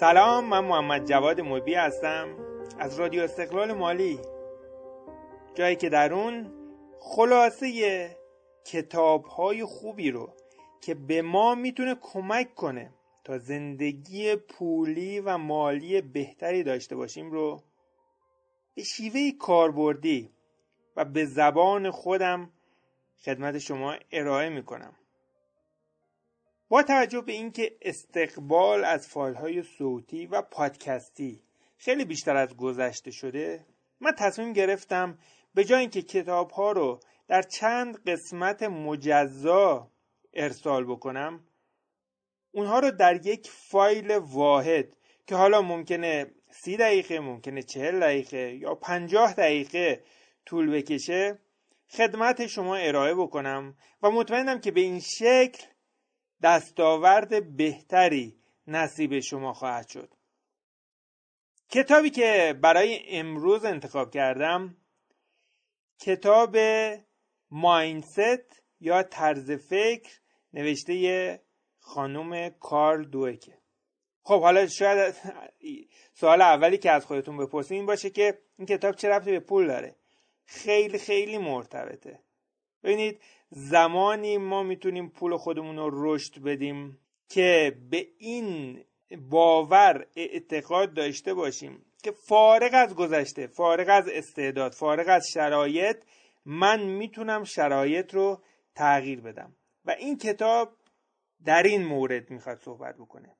سلام من محمد جواد مبی هستم از رادیو استقلال مالی. جایی که در اون خلاصه کتاب های خوبی رو که به ما می‌تونه کمک کنه تا زندگی پولی و مالی بهتری داشته باشیم رو به شیوه کاربردی و به زبان خودم خدمت شما ارائه می‌کنم. با توجه به اینکه استقبال از فایل صوتی و پادکستی خیلی بیشتر از گذشته شده من تصمیم گرفتم به جای اینکه کتاب ها رو در چند قسمت مجزا ارسال بکنم اونها رو در یک فایل واحد که حالا ممکنه سی دقیقه ممکنه چهل دقیقه یا پنجاه دقیقه طول بکشه خدمت شما ارائه بکنم و مطمئنم که به این شکل دستاورد بهتری نصیب شما خواهد شد. کتابی که برای امروز انتخاب کردم کتاب مایندست یا طرز فکر نوشته خانم کارل دوکه. خب حالا شاید سوال اولی که از خودتون بپرسین این باشه که این کتاب چه رفتی به پول داره؟ خیلی خیلی مرتبطه. ببینید زمانی ما می‌تونیم پول خودمون رو رشد بدیم که به این باور اعتقاد داشته باشیم که فارغ از گذشته فارغ از استعداد فارغ از شرایط من می‌تونم شرایط رو تغییر بدم. و این کتاب در این مورد می‌خواد صحبت بکنه.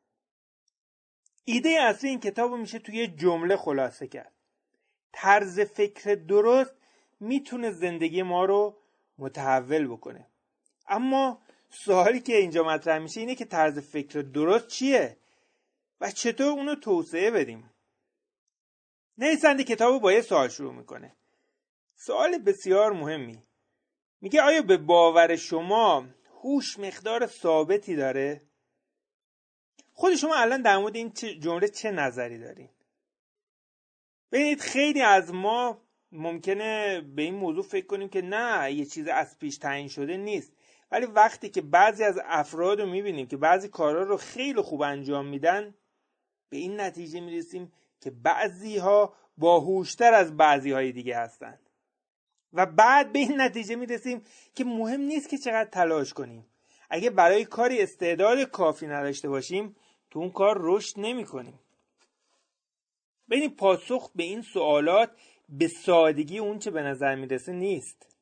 ایده اصلی این کتاب رو میشه توی جمله خلاصه کرد. طرز فکر درست می‌تونه زندگی ما رو متحول بکنه. اما سوالی که اینجا مطرح میشه اینه که طرز فکر درست چیه و چطور اونو توسعه بدیم. نویسنده کتاب با یه سوال شروع می‌کنه. سوال بسیار مهمی. میگه آیا به باور شما هوش مقدار ثابتی داره؟ خود شما الان در مورد این جمله چه نظری دارین؟ ببینید خیلی از ما ممکنه به این موضوع فکر کنیم که نه یه چیز از پیش تعیین شده نیست. ولی وقتی که بعضی از افراد رو می‌بینیم که بعضی کارها رو خیلی خوب انجام میدن به این نتیجه می‌رسیم که بعضی ها باهوشتر از بعضی های دیگه هستند. و بعد به این نتیجه می‌رسیم که مهم نیست که چقدر تلاش کنیم. اگه برای کاری استعداد کافی نداشته باشیم تو اون کار رشد نمی کنیم ببینید پاسخ به این سوالات به سادگی اون چه به نظر می‌رسه نیست.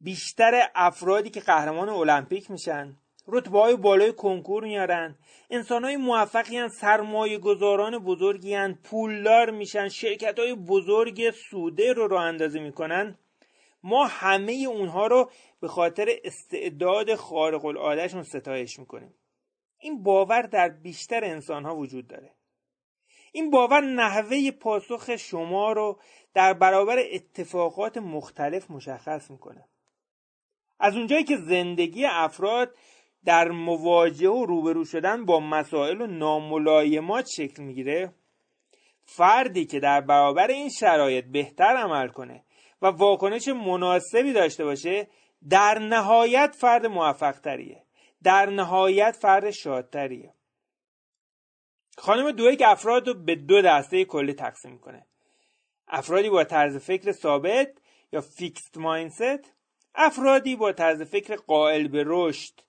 بیشتر افرادی که قهرمان المپیک میشن رتبه های بالای کنکور میارن انسان های موفقی هن سرمایه گذاران بزرگی هن پولدار میشن شرکت های بزرگ سوده رو رو اندازه می‌کنن. ما همه اونها رو به خاطر استعداد خارق العادهشون ستایش می‌کنیم. این باور در بیشتر انسان ها وجود داره. این باور نحوه پاسخ شما رو در برابر اتفاقات مختلف مشخص می‌کنه. از اونجایی که زندگی افراد در مواجهه و روبرو شدن با مسائل و ناملایمات شکل می‌گیره فردی که در برابر این شرایط بهتر عمل کنه و واکنش مناسبی داشته باشه در نهایت فرد موفق تریه در نهایت فرد شادتریه. خانم دویک افراد رو به دو دسته کلی تقسیم کنه افرادی با طرز فکر ثابت یا فیکست مایندست افرادی با طرز فکر قائل به رشد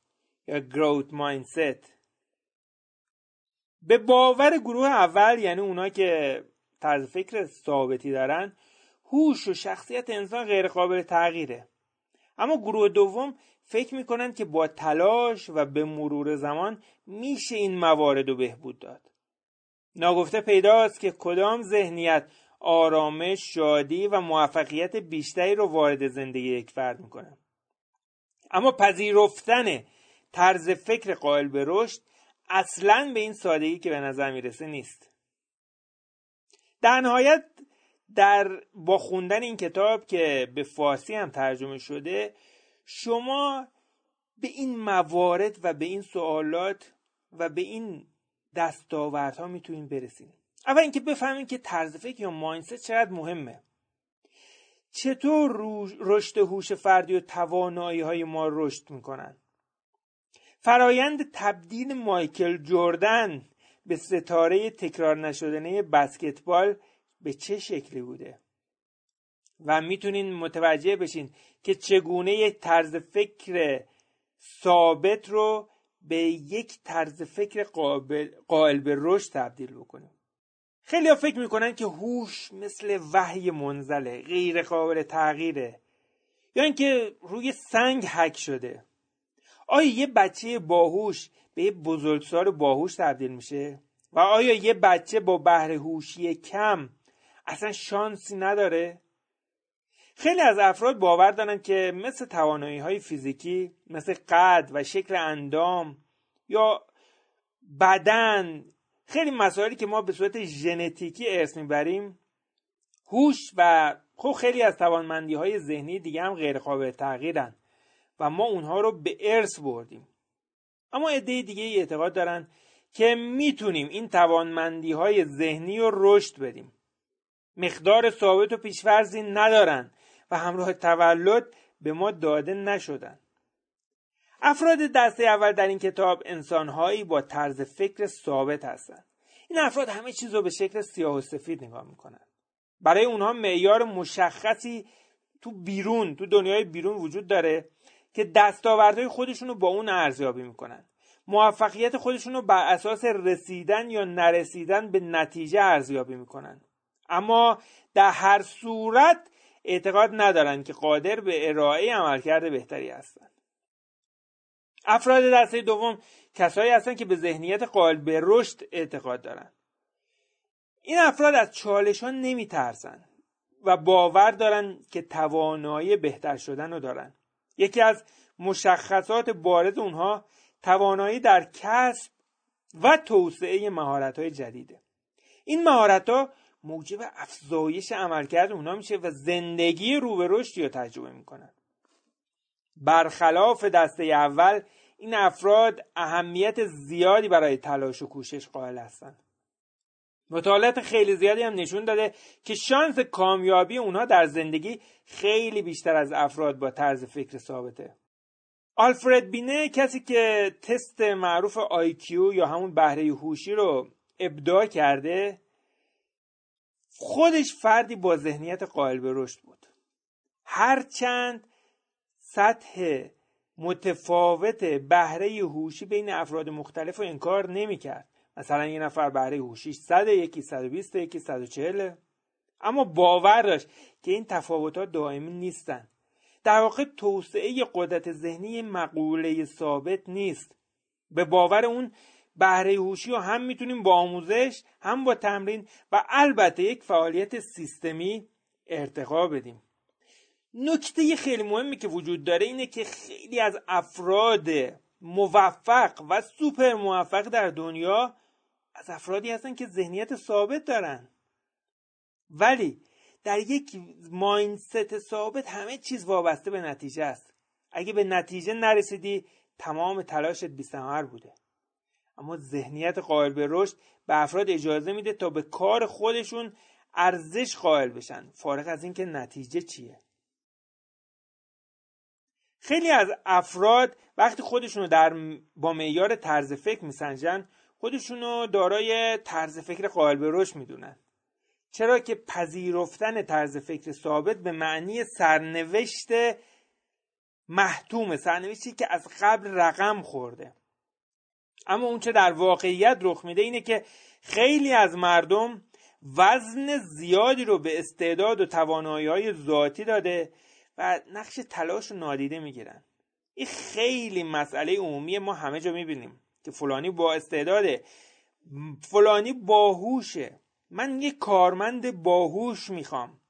یا گروت مایندست به باور گروه اول یعنی اونا که طرز فکر ثابتی دارن هوش و شخصیت انسان غیر قابل تغییره. اما گروه دوم فکر می‌کنند که با تلاش و به مرور زمان میشه این موارد رو بهبود داد. ناگفته پیداست که کدام ذهنیت آرامش شادی و موفقیت بیشتری رو وارد زندگی یک فرد می‌کنه. اما پذیرفتن طرز فکر قائل به رشد اصلا به این سادگی که به نظر می‌رسه نیست. در نهایت در با خوندن این کتاب که به فارسی هم ترجمه شده شما به این موارد و به این سوالات و به این دستاوردها می‌تونید برسید اول اینکه بفهمین که طرز فکر یا ماینست چقدر مهمه. چطور رشد هوش فردی و توانایی های ما رشد می‌کنن؟ فرایند تبدیل مایکل جردن به ستاره تکرار نشدنه بسکتبال به چه شکلی بوده؟ و می‌تونین متوجه بشین که چگونه یک طرز فکر ثابت رو به یک طرز فکر قابل, قائل به رشد تبدیل بکنیم خیلی ها فکر می‌کنن که هوش مثل وحی منزله غیر قابل تغییره. یا اینکه روی سنگ حک شده. آیا یه بچه باهوش به یه بزرگسال باهوش تبدیل میشه؟ و آیا یه بچه با بهره هوشی کم اصلا شانسی نداره؟ خیلی از افراد باور دارن که مثل توانایی های فیزیکی مثل قد و شکل اندام یا بدن خیلی مسائلی که ما به صورت ژنتیکی ارث می‌بریم هوش و خب خیلی از توانمندی های ذهنی دیگه هم غیر قابل تغییرن و ما اونها رو به ارث بردیم. اما عده دیگه اعتقاد دارن که می‌تونیم این توانمندی های ذهنی رو رشد بدیم. مقدار ثابت و پیشورزی ندارن. و همراه تولد به ما داده نشدن. افراد دسته اول در این کتاب انسانهایی با طرز فکر ثابت هستند. این افراد همه چیز رو به شکل سیاه و سفید نگاه می‌کنن. برای اونها معیار مشخصی تو بیرون تو دنیای بیرون وجود داره که دستاوردهای خودشون رو با اون ارزیابی می‌کنن. موفقیت خودشون رو بر اساس رسیدن یا نرسیدن به نتیجه ارزیابی می‌کنن. اما در هر صورت اعتقاد ندارند که قادر به ارائه عملکرد بهتری هستند افراد دسته دوم کسایی هستند که به ذهنیت قائل به رشد اعتقاد دارند این افراد از چالشان نمیترسند و باور دارند که توانایی بهتر شدن رو دارند یکی از مشخصات بارز اونها توانایی در کسب و توسعه مهارت های جدیده. این مهارت ها موجب افزایش عملکرد اونها میشه و زندگی رو رشدی رو تجربه می‌کنن. برخلاف دسته اول این افراد اهمیت زیادی برای تلاش و کوشش قائل هستند مطالعات خیلی زیادی هم نشون داده که شانس کامیابی اونها در زندگی خیلی بیشتر از افراد با طرز فکر ثابته. آلفرد بینه کسی که تست معروف آیکیو یا همون بهره هوشی رو ابداع کرده خودش فردی با ذهنیت قائل به رشد بود. هرچند سطح متفاوت بهره هوشی بین افراد مختلف رو انکار نمی‌کرد. مثلا یه نفر بهره هوشیش 100 یکی 120 یکی 140 اما باور داشت که این تفاوتات دائمی نیستن. در واقع توسعه قدرت ذهنی مقوله ثابت نیست. به باور اون بهره هوشی رو هم می‌تونیم با آموزش هم با تمرین و البته یک فعالیت سیستمی ارتقا بدیم. نکته خیلی مهمی که وجود داره اینه که خیلی از افراد موفق و سوپر موفق در دنیا از افرادی هستن که ذهنیت ثابت دارن. ولی در یک ماینست ثابت همه چیز وابسته به نتیجه است. اگه به نتیجه نرسیدی تمام تلاشت بیثمر بوده. اما ذهنیت قائل به رشد به افراد اجازه میده تا به کار خودشون ارزش قائل بشن. فارغ از اینکه نتیجه چیه. خیلی از افراد وقتی خودشون رو در با معیار طرز فکر میسنجن خودشون رو دارای طرز فکر قائل به رشد می‌دونن. چرا که پذیرفتن طرز فکر ثابت به معنی سرنوشت محتوم سرنوشتی که از قبل رقم خورده. اما اون چه در واقعیت رخ میده اینه که خیلی از مردم وزن زیادی رو به استعداد و توانایی های ذاتی داده و نقش تلاش رو نادیده می‌گیرن. این خیلی مسئله عمومی ما همه جا می‌بینیم که فلانی با استعداده فلانی باهوشه من یه کارمند باهوش می‌خوام.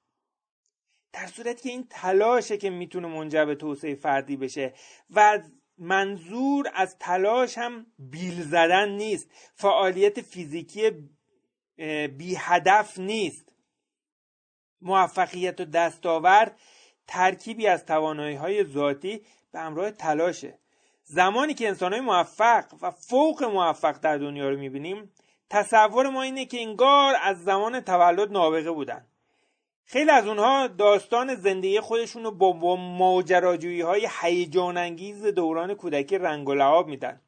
در صورتی که این تلاشه که می‌تونه منجر توسعه فردی بشه و منظور از تلاش هم بیل زدن نیست. فعالیت فیزیکی بی هدف نیست. موفقیت و دستاورد ترکیبی از توانایی های ذاتی به همراه تلاشه. زمانی که انسان های موفق و فوق موفق در دنیا رو می‌بینیم تصور ما اینه که انگار از زمان تولد نابغه بودن. خیلی از اونها داستان زندگی خودشون رو با ماجراجویی های هیجان انگیز دوران کودکی رنگ و لعاب میدن.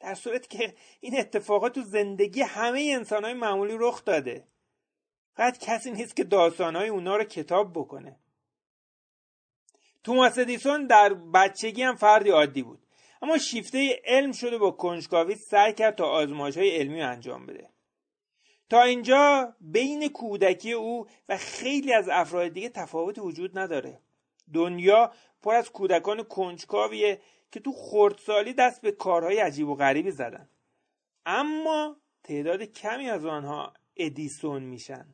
در صورتی که این اتفاقات تو زندگی همه انسان های معمولی رخ داده. فقط کسی نیست که داستانهای اونا رو کتاب بکنه. توماس ادیسون در بچگی هم فردی عادی بود. اما شیفته علم شده با کنجکاوی سعی کرد تا آزمایش های علمی انجام بده. تا اینجا بین کودکی او و خیلی از افراد دیگه تفاوت وجود نداره. دنیا پر از کودکان کنجکاویه که تو خردسالی دست به کارهای عجیب و غریبی زدن. اما تعداد کمی از آنها ادیسون میشن.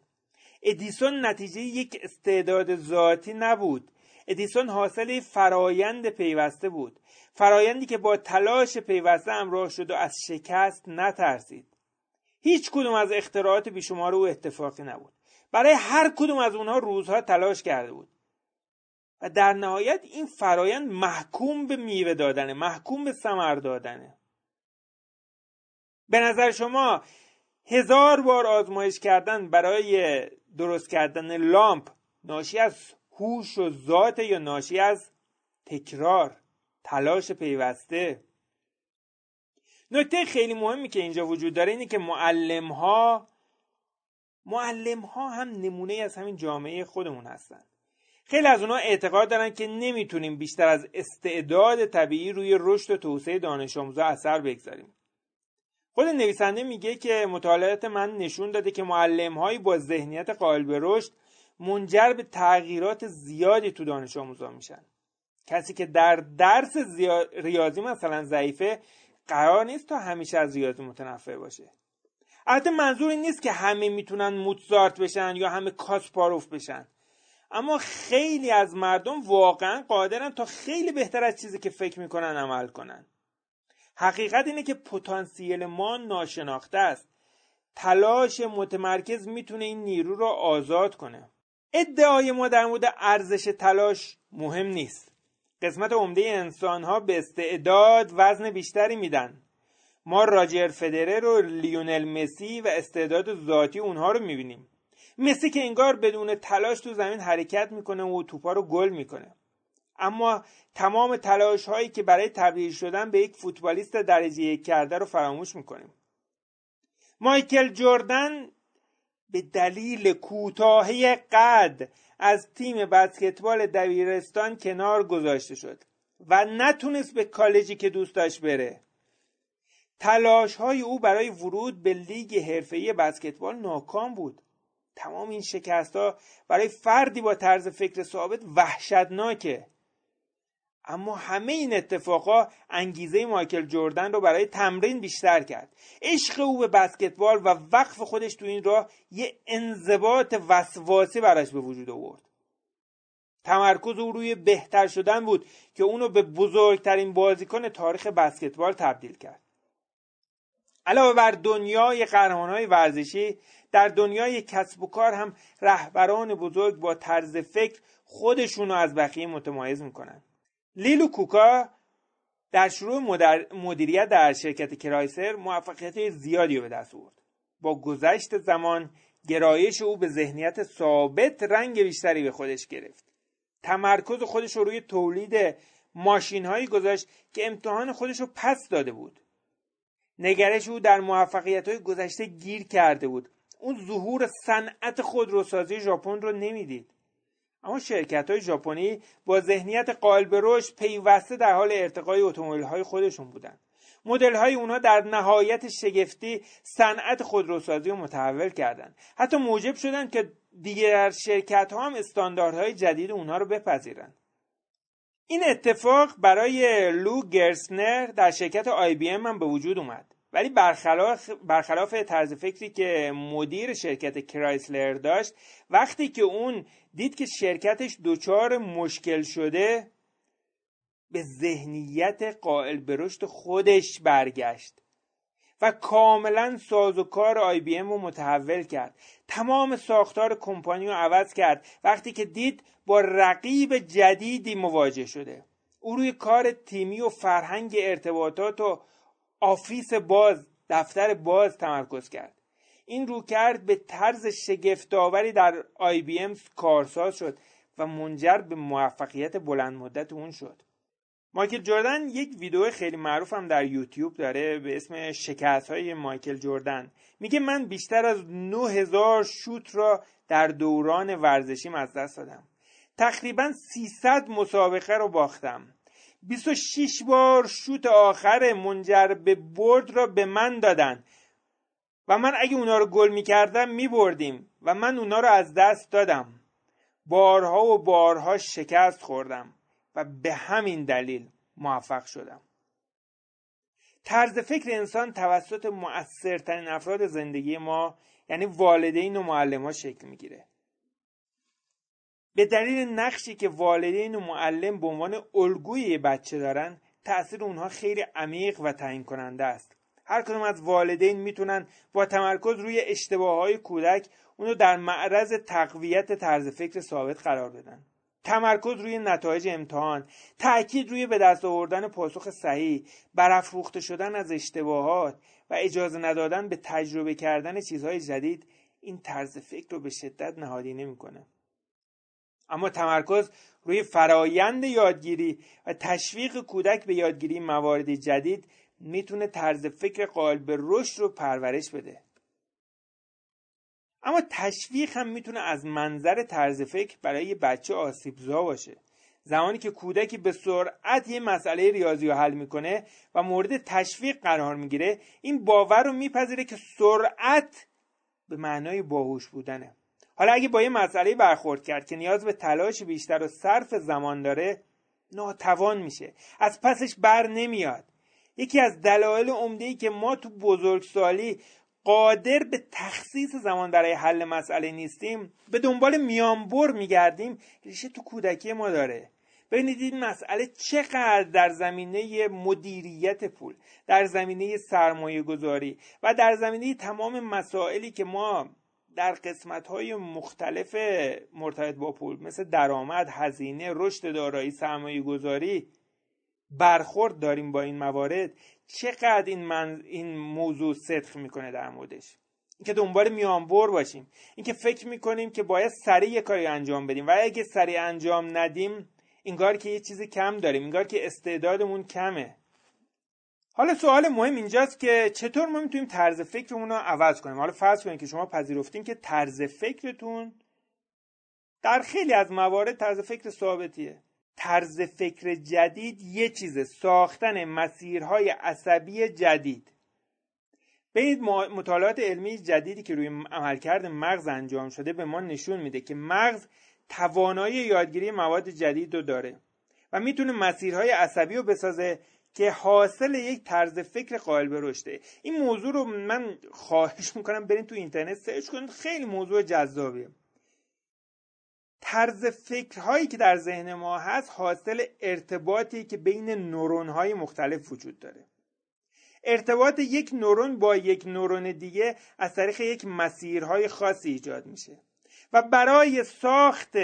ادیسون نتیجه یک استعداد ذاتی نبود. ادیسون حاصل فرایند پیوسته بود. فرایندی که با تلاش پیوسته همراه شد و از شکست نترسید. هیچ کدوم از اختراعات بیشمار او اتفاقی نبود. برای هر کدوم از اونها روزها تلاش کرده بود. و در نهایت این فرایند محکوم به میوه دادنه محکوم به ثمر دادنه. به نظر شما هزار بار آزمایش کردن برای درست کردن لامپ ناشی از هوش و ذات یا ناشی از تکرار تلاش پیوسته؟ نکته خیلی مهمی که اینجا وجود داره اینه که معلم ها معلم ها هم نمونه از همین جامعه خودمون هستن. خیلی از اونها اعتقاد دارن که نمی‌تونیم بیشتر از استعداد طبیعی روی رشد و توسعه دانش آموزا اثر بگذاریم. خود نویسنده میگه که مطالعات من نشون داده که معلم هایی با ذهنیت قائل به رشد منجر به تغییرات زیادی تو دانش آموزان میشن. کسی که در درس ریاضی مثلا ضعیفه قرار نیست تا همیشه از ریاضی متنفع باشه. البته منظور این نیست که همه می‌تونن موتزارت بشن یا همه کاسپاروف بشن. اما خیلی از مردم واقعا قادرن تا خیلی بهتر از چیزی که فکر می‌کنن عمل کنن. حقیقت اینه که پتانسیل ما ناشناخته است. تلاش متمرکز می‌تونه این نیرو رو آزاد کنه. ادعای ما در مورد ارزش تلاش مهم نیست. قسمت عمده انسان ها به استعداد وزن بیشتری میدن. ما راجر فدرر و لیونل مسی و استعداد ذاتی اونها رو می‌بینیم. مسی که انگار بدون تلاش تو زمین حرکت می‌کنه و توپا رو گل می‌کنه. اما تمام تلاش هایی که برای تبدیل شدن به یک فوتبالیست درجه یک کرده رو فراموش می‌کنیم. مایکل جردن به دلیل کوتاهی قد از تیم بسکتبال دبیرستان کنار گذاشته شد و نتونست به کالجی که دوست داشت بره. تلاش های او برای ورود به لیگ حرفه‌ای بسکتبال ناکام بود. تمام این شکست ها برای فردی با طرز فکر ثابت وحشتناکه. اما همه این اتفاقا انگیزه مایکل جردن رو برای تمرین بیشتر کرد. عشق او به بسکتبال و وقف خودش تو این راه یه انضباط وسواسی براش به وجود آورد. تمرکز او روی بهتر شدن بود که اونو به بزرگترین بازیکن تاریخ بسکتبال تبدیل کرد. علاوه بر دنیای قهرمانهای ورزشی در دنیای کسب و کار هم رهبران بزرگ با طرز فکر خودشونو از بقیه متمایز می‌کنن. لیلو کوکا در شروع مدیریت در شرکت کرایسر موفقیت زیادی به دست آورد. با گذشت زمان گرایش او به ذهنیت ثابت رنگ بیشتری به خودش گرفت. تمرکز خودش رو روی تولید ماشین هایی گذاشت که امتحان خودش رو پس داده بود. نگرش او در موفقیت های گذشته گیر کرده بود. اون ظهور صنعت خودروسازی ژاپن رو نمی‌دید. اما شرکت های ژاپنی با ذهنیت قائل به رشد پیوسته در حال ارتقای اتومبیل های خودشون بودند مدل های اونها در نهایت شگفتی صنعت خودروسازی رو متحول کردند حتی موجب شدند که دیگر شرکت ها هم استانداردهای جدید اونها رو بپذیرند این اتفاق برای لو گرسنر در شرکت آی بی ام هم به وجود اومد. ولی برخلاف, برخلاف طرز فکری که مدیر شرکت کرایسلر داشت وقتی که اون دید که شرکتش دچار مشکل شده به ذهنیت قائل به رشد خودش برگشت و کاملا سازوکار آی بی ام رو متحول کرد. تمام ساختار کمپانی رو عوض کرد. وقتی که دید با رقیب جدیدی مواجه شده. او روی کار تیمی و فرهنگ ارتباطات و office باز دفتر باز تمرکز کرد. این رو کرد به طرز شگفتآوری در آی بی ام کارساز شد و منجر به موفقیت بلند مدت اون شد. مایکل جردن یک ویدیو خیلی معروف هم در یوتیوب داره به اسم شکست های مایکل جردن میگه من بیشتر از 9000 شوت را در دوران ورزشیم از دست دادم. تقریبا 300 مسابقه رو باختم. 26 بار شوت آخر منجر به برد را به من دادن و من اگه اونا رو گل می‌کردم میبردیم و من اونا رو از دست دادم. بارها و بارها شکست خوردم و به همین دلیل موفق شدم. طرز فکر انسان توسط مؤثرترین افراد زندگی ما یعنی والدین و معلم ها شکل می‌گیره. به دلیل نقشی که والدین و معلم به عنوان الگوی بچه دارن تأثیر اونها خیلی عمیق و تعیین کننده است. هر کدوم از والدین می‌تونن با تمرکز روی اشتباه های کودک اونو در معرض تقویت طرز فکر ثابت قرار بدن. تمرکز روی نتایج امتحان تاکید روی به دست آوردن پاسخ صحیح برافروخته شدن از اشتباهات و اجازه ندادن به تجربه کردن چیزهای جدید این طرز فکر رو به شدت نهادی نمی‌کنه اما تمرکز روی فرایند یادگیری و تشویق کودک به یادگیری موارد جدید می‌تونه طرز فکر قائل به رشد رو پرورش بده. اما تشویق هم می‌تونه از منظر طرز فکر برای بچه آسیبزا باشه. زمانی که کودکی به سرعت یه مسئله ریاضی رو حل می‌کنه و مورد تشویق قرار می‌گیره این باور رو میپذیره که سرعت به معنای باهوش بودنه. حالا اگه با یه مسئله برخورد کرد که نیاز به تلاش بیشتر و صرف زمان داره ناتوان میشه. از پسش بر نمیاد. یکی از دلایل عمده که ما تو بزرگسالی قادر به تخصیص زمان برای حل مسئله نیستیم به دنبال میانبر میگردیم ریشه تو کودکی ما داره. ببینید این مسئله چقدر در زمینه مدیریت پول در زمینه سرمایه گذاری و در زمینه تمام مسائلی که ما در قسمت های مختلف مرتبط با پول مثل درآمد، هزینه، رشد دارایی، سرمایه گذاری برخورد داریم با این موارد. چقدر این, من این موضوع صدق می‌کنه در موردش؟ اینکه دنبال میانبر باشیم. اینکه فکر می‌کنیم که باید سریع یه کاری انجام بدیم. و اگه سریع انجام ندیم اینگار که یه چیزی کم داریم. اینگار که استعدادمون کمه. حالا سوال مهم اینجاست که چطور ما می‌تونیم طرز فکرمون رو عوض کنیم؟ حالا فرض کنیم که شما پذیرفتین که طرز فکرتون در خیلی از موارد طرز فکر ثابتیه. طرز فکر جدید یه چیزه ساختن مسیرهای عصبی جدید. ببینید مطالعات علمی جدیدی که روی عملکرد مغز انجام شده به ما نشون میده که مغز توانایی یادگیری مواد جدید رو داره و می‌تونه مسیرهای عصبی رو بسازه که حاصل یک طرز فکر قائل به رشده. این موضوع رو من خواهش می‌کنم برین تو اینترنت سرچ کنید خیلی موضوع جذابیه. طرز فکرهایی که در ذهن ما هست حاصل ارتباطی که بین نورون های مختلف وجود داره. ارتباط یک نورون با یک نورون دیگه از طریق یک مسیرهای خاصی ایجاد میشه. و برای ساخت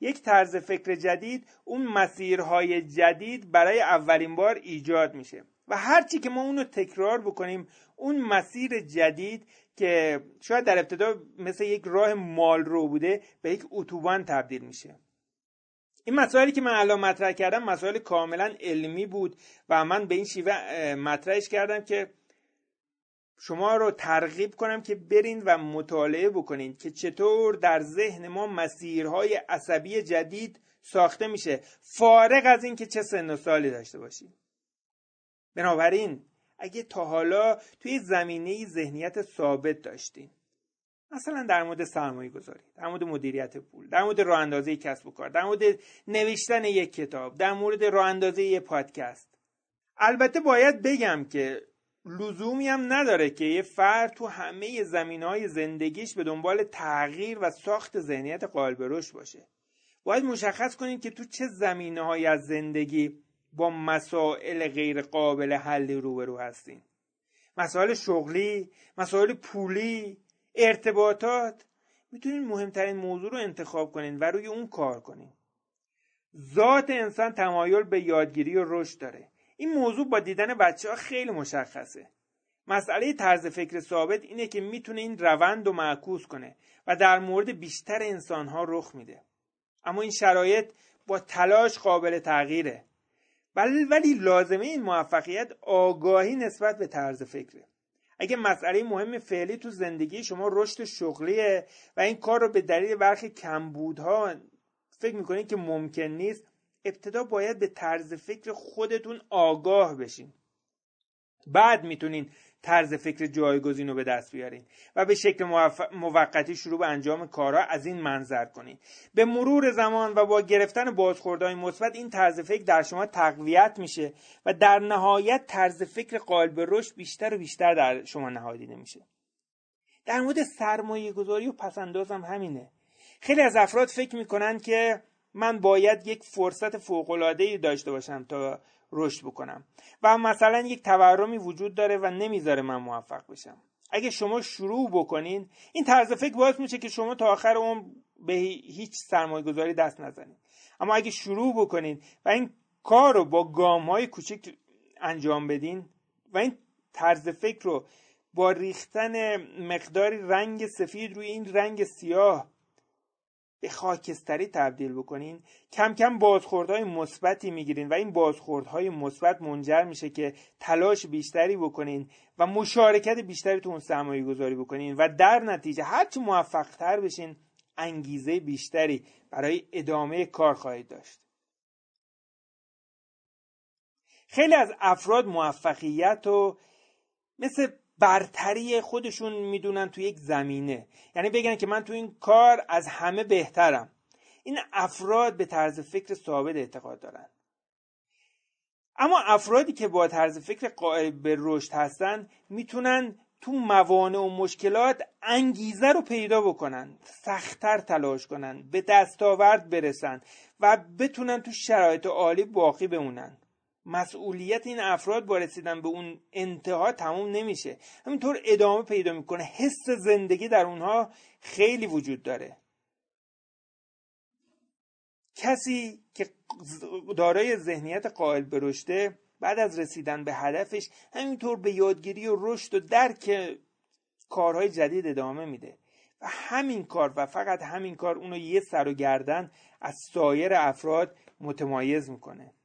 یک طرز فکر جدید اون مسیرهای جدید برای اولین بار ایجاد میشه. و هرچی که ما اونو تکرار بکنیم اون مسیر جدید که شاید در ابتدا مثل یک راه مال رو بوده به یک اتوبان تبدیل میشه. این مسائلی که من الان مطرح کردم مسائل کاملا علمی بود و من به این شیوه مطرحش کردم که شما رو ترغیب کنم که برین و مطالعه بکنین که چطور در ذهن ما مسیرهای عصبی جدید ساخته میشه فارغ از اینکه چه سن و سالی داشته باشید بنابراین اگه تا حالا توی زمینه ذهنیت ثابت داشتین مثلا در مورد سرمایه گذاری در مورد مدیریت پول در مورد راه اندازه کسب و کار در مورد نوشتن یک کتاب در مورد راه اندازه یک پادکست البته باید بگم که لزومی هم نداره که یه فرد تو همه زمین های زندگیش به دنبال تغییر و ساخت ذهنیت قائل رشد باشه. باید مشخص کنید که تو چه زمینه از زندگی با مسائل غیر قابل حلی روبرو هستیم. مسائل شغلی مسائل پولی ارتباطات. می‌تونید مهمترین موضوع رو انتخاب کنین و روی اون کار کنین. ذات انسان تمایل به یادگیری و رشد داره. این موضوع با دیدن بچه ها خیلی مشخصه. مسئله طرز فکر ثابت اینه که می‌تونه این روند رو معکوس کنه و در مورد بیشتر انسان ها رخ میده. اما این شرایط با تلاش قابل تغییره. ولی لازمه این موفقیت آگاهی نسبت به طرز فکره. اگه مسئله مهم فعلی تو زندگی شما رشد شغلیه و این کار رو به دلیل برخی کمبودها فکر می‌کنید که ممکن نیست ابتدا باید به طرز فکر خودتون آگاه بشین. بعد می‌تونین طرز فکر جایگزین رو به دست بیارین و به شکل موقتی شروع به انجام کارها از این منظر کنین. به مرور زمان و با گرفتن بازخوردهای مثبت این طرز فکر در شما تقویت میشه و در نهایت طرز فکر قائل به رشد بیشتر و بیشتر در شما نهادینه میشه در مورد سرمایه گذاری و پسندازم همینه. خیلی از افراد فکر می‌کنن که من باید یک فرصت فوقالعادهای داشته باشم تا رشد بکنم. و مثلا یک تورمی وجود داره و نمی‌ذاره من موفق بشم. اگه شما شروع بکنین این طرز فکر باعث میشه که شما تا آخر اون به هیچ سرمایه گذاری دست نزنید. اما اگه شروع بکنین و این کار رو با گام های کوچک انجام بدین و این طرز فکر رو با ریختن مقداری رنگ سفید روی این رنگ سیاه به خاکستری تبدیل بکنین. کم کم بازخوردهای مثبتی می‌گیرین و این بازخوردهای مثبت منجر میشه که تلاش بیشتری بکنین و مشارکت بیشتری تو اون سرمایه گذاری بکنین و در نتیجه هرچی موفق تر بشین انگیزه بیشتری برای ادامه کار خواهید داشت. خیلی از افراد موفقیت و مثل برتری خودشون می‌دونن تو یک زمینه. یعنی بگن که من تو این کار از همه بهترم. این افراد به طرز فکر ثابت اعتقاد دارن. اما افرادی که با طرز فکر قائل به رشد هستن می‌تونن تو موانع و مشکلات انگیزه رو پیدا بکنن سختتر تلاش کنن به دستاورد برسن و بتونن تو شرایط عالی باقی بمونن. مسئولیت این افراد با رسیدن به اون انتها تموم نمیشه. همینطور ادامه پیدا می‌کنه. حس زندگی در اونها خیلی وجود داره. کسی که دارای ذهنیت قائل به رشده بعد از رسیدن به هدفش همینطور به یادگیری و رشد و درک کارهای جدید ادامه میده. و همین کار و فقط همین کار اونو یه سر و گردن از سایر افراد متمایز می‌کنه.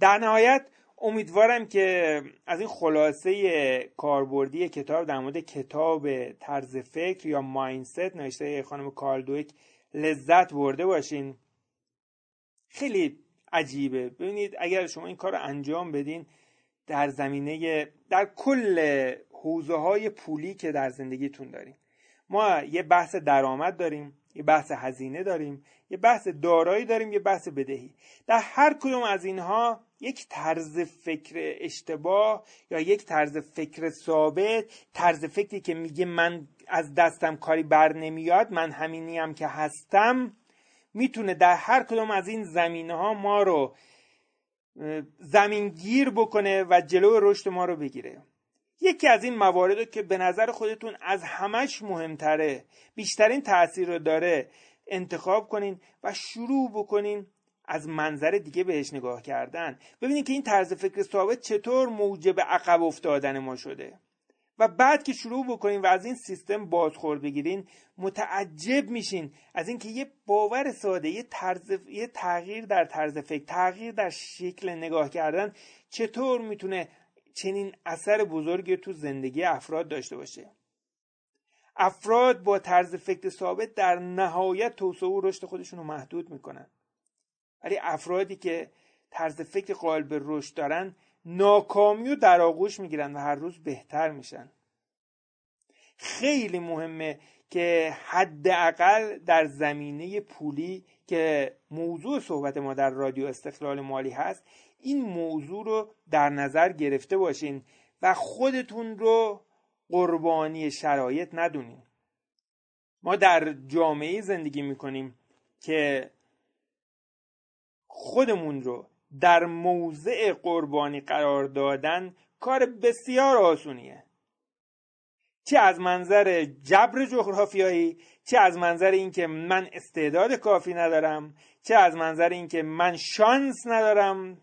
در نهایت امیدوارم که از این خلاصه کاربردی کتاب در مورد کتاب طرز فکر یا ماینست نوشته خانم کارلدویک لذت برده باشین. خیلی عجیبه. ببینید اگر شما این کار رو انجام بدین در زمینه در کل حوزه های پولی که در زندگیتون داریم ما یه بحث درآمد داریم یه بحث هزینه داریم یه بحث دارایی داریم یه بحث بدهی. در هر کدوم از اینها یک طرز فکر اشتباه یا یک طرز فکر ثابت طرز فکری که میگه من از دستم کاری بر نمیاد من همینی هم که هستم می‌تونه در هر کدوم از این زمینه ها ما رو زمین گیر بکنه و جلو رشد ما رو بگیره. یکی از این موارد که به نظر خودتون از همش مهمتره بیشترین تاثیر رو داره انتخاب کنین و شروع بکنین از منظر دیگه بهش نگاه کردن. ببینید که این طرز فکر ثابت چطور موجب عقب افتادن ما شده. و بعد که شروع بکنین و از این سیستم بازخورد بگیرین متعجب میشین از اینکه یه باور ساده یه, طرز، یه تغییر در طرز فکر تغییر در شکل نگاه کردن چطور می‌تونه چنین اثر بزرگی تو زندگی افراد داشته باشه. افراد با طرز فکر ثابت در نهایت توسعه و رشد خودشون رو محدود می‌کنن. ولی افرادی که طرز فکر قائل به رشد دارن ناکامی و در آغوش می‌گیرن و هر روز بهتر میشن. خیلی مهمه که حداقل در زمینه پولی که موضوع صحبت ما در رادیو استقلال مالی هست این موضوع رو در نظر گرفته باشین و خودتون رو قربانی شرایط ندونین. ما در جامعه زندگی می‌کنیم که خودمون رو در موضع قربانی قرار دادن کار بسیار آسونیه. چه از منظر جبر جغرافیایی چه از منظر اینکه من استعداد کافی ندارم چه از منظر اینکه من شانس ندارم.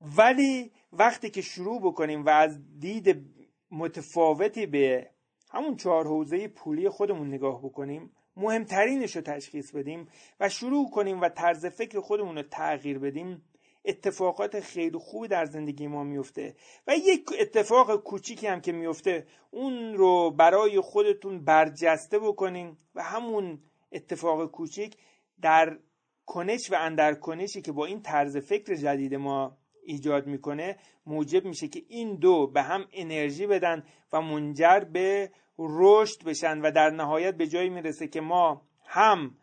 ولی وقتی که شروع بکنیم و از دید متفاوتی به همون چهار حوزه پولی خودمون نگاه بکنیم مهمترینش رو تشخیص بدیم و شروع کنیم و طرز فکر خودمون رو تغییر بدیم اتفاقات خیلی خوبی در زندگی ما میفته. و یک اتفاق کوچیکی هم که میفته اون رو برای خودتون برجسته بکنین و همون اتفاق کوچیک در کنش و اندر کنشی که با این طرز فکر جدید ما ایجاد می‌کنه موجب میشه که این دو به هم انرژی بدن و منجر به رشد بشن و در نهایت به جایی می‌رسه که ما هم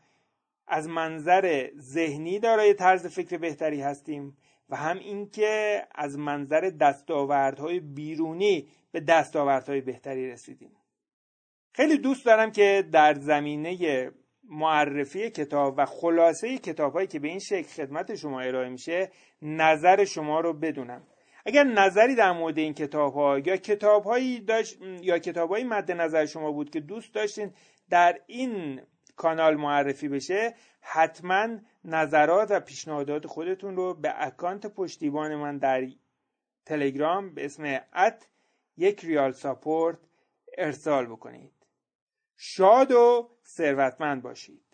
از منظر ذهنی دارای طرز فکر بهتری هستیم و هم اینکه از منظر دستاوردهای بیرونی به دستاوردهای بهتری رسیدیم. خیلی دوست دارم که در زمینه معرفی کتاب و خلاصه کتاب هایی که به این شکل خدمت شما ارائه میشه نظر شما رو بدونم. اگر نظری در مورد این کتاب ها یا کتاب هایی داشت یا کتاب هایی مد نظر شما بود که دوست داشتین در این کانال معرفی بشه حتما نظرات و پیشنهادات خودتون رو به اکانت پشتیبان من در تلگرام به اسم ات یک ریال ساپورت ارسال بکنید. شاد و ثروتمند باشید.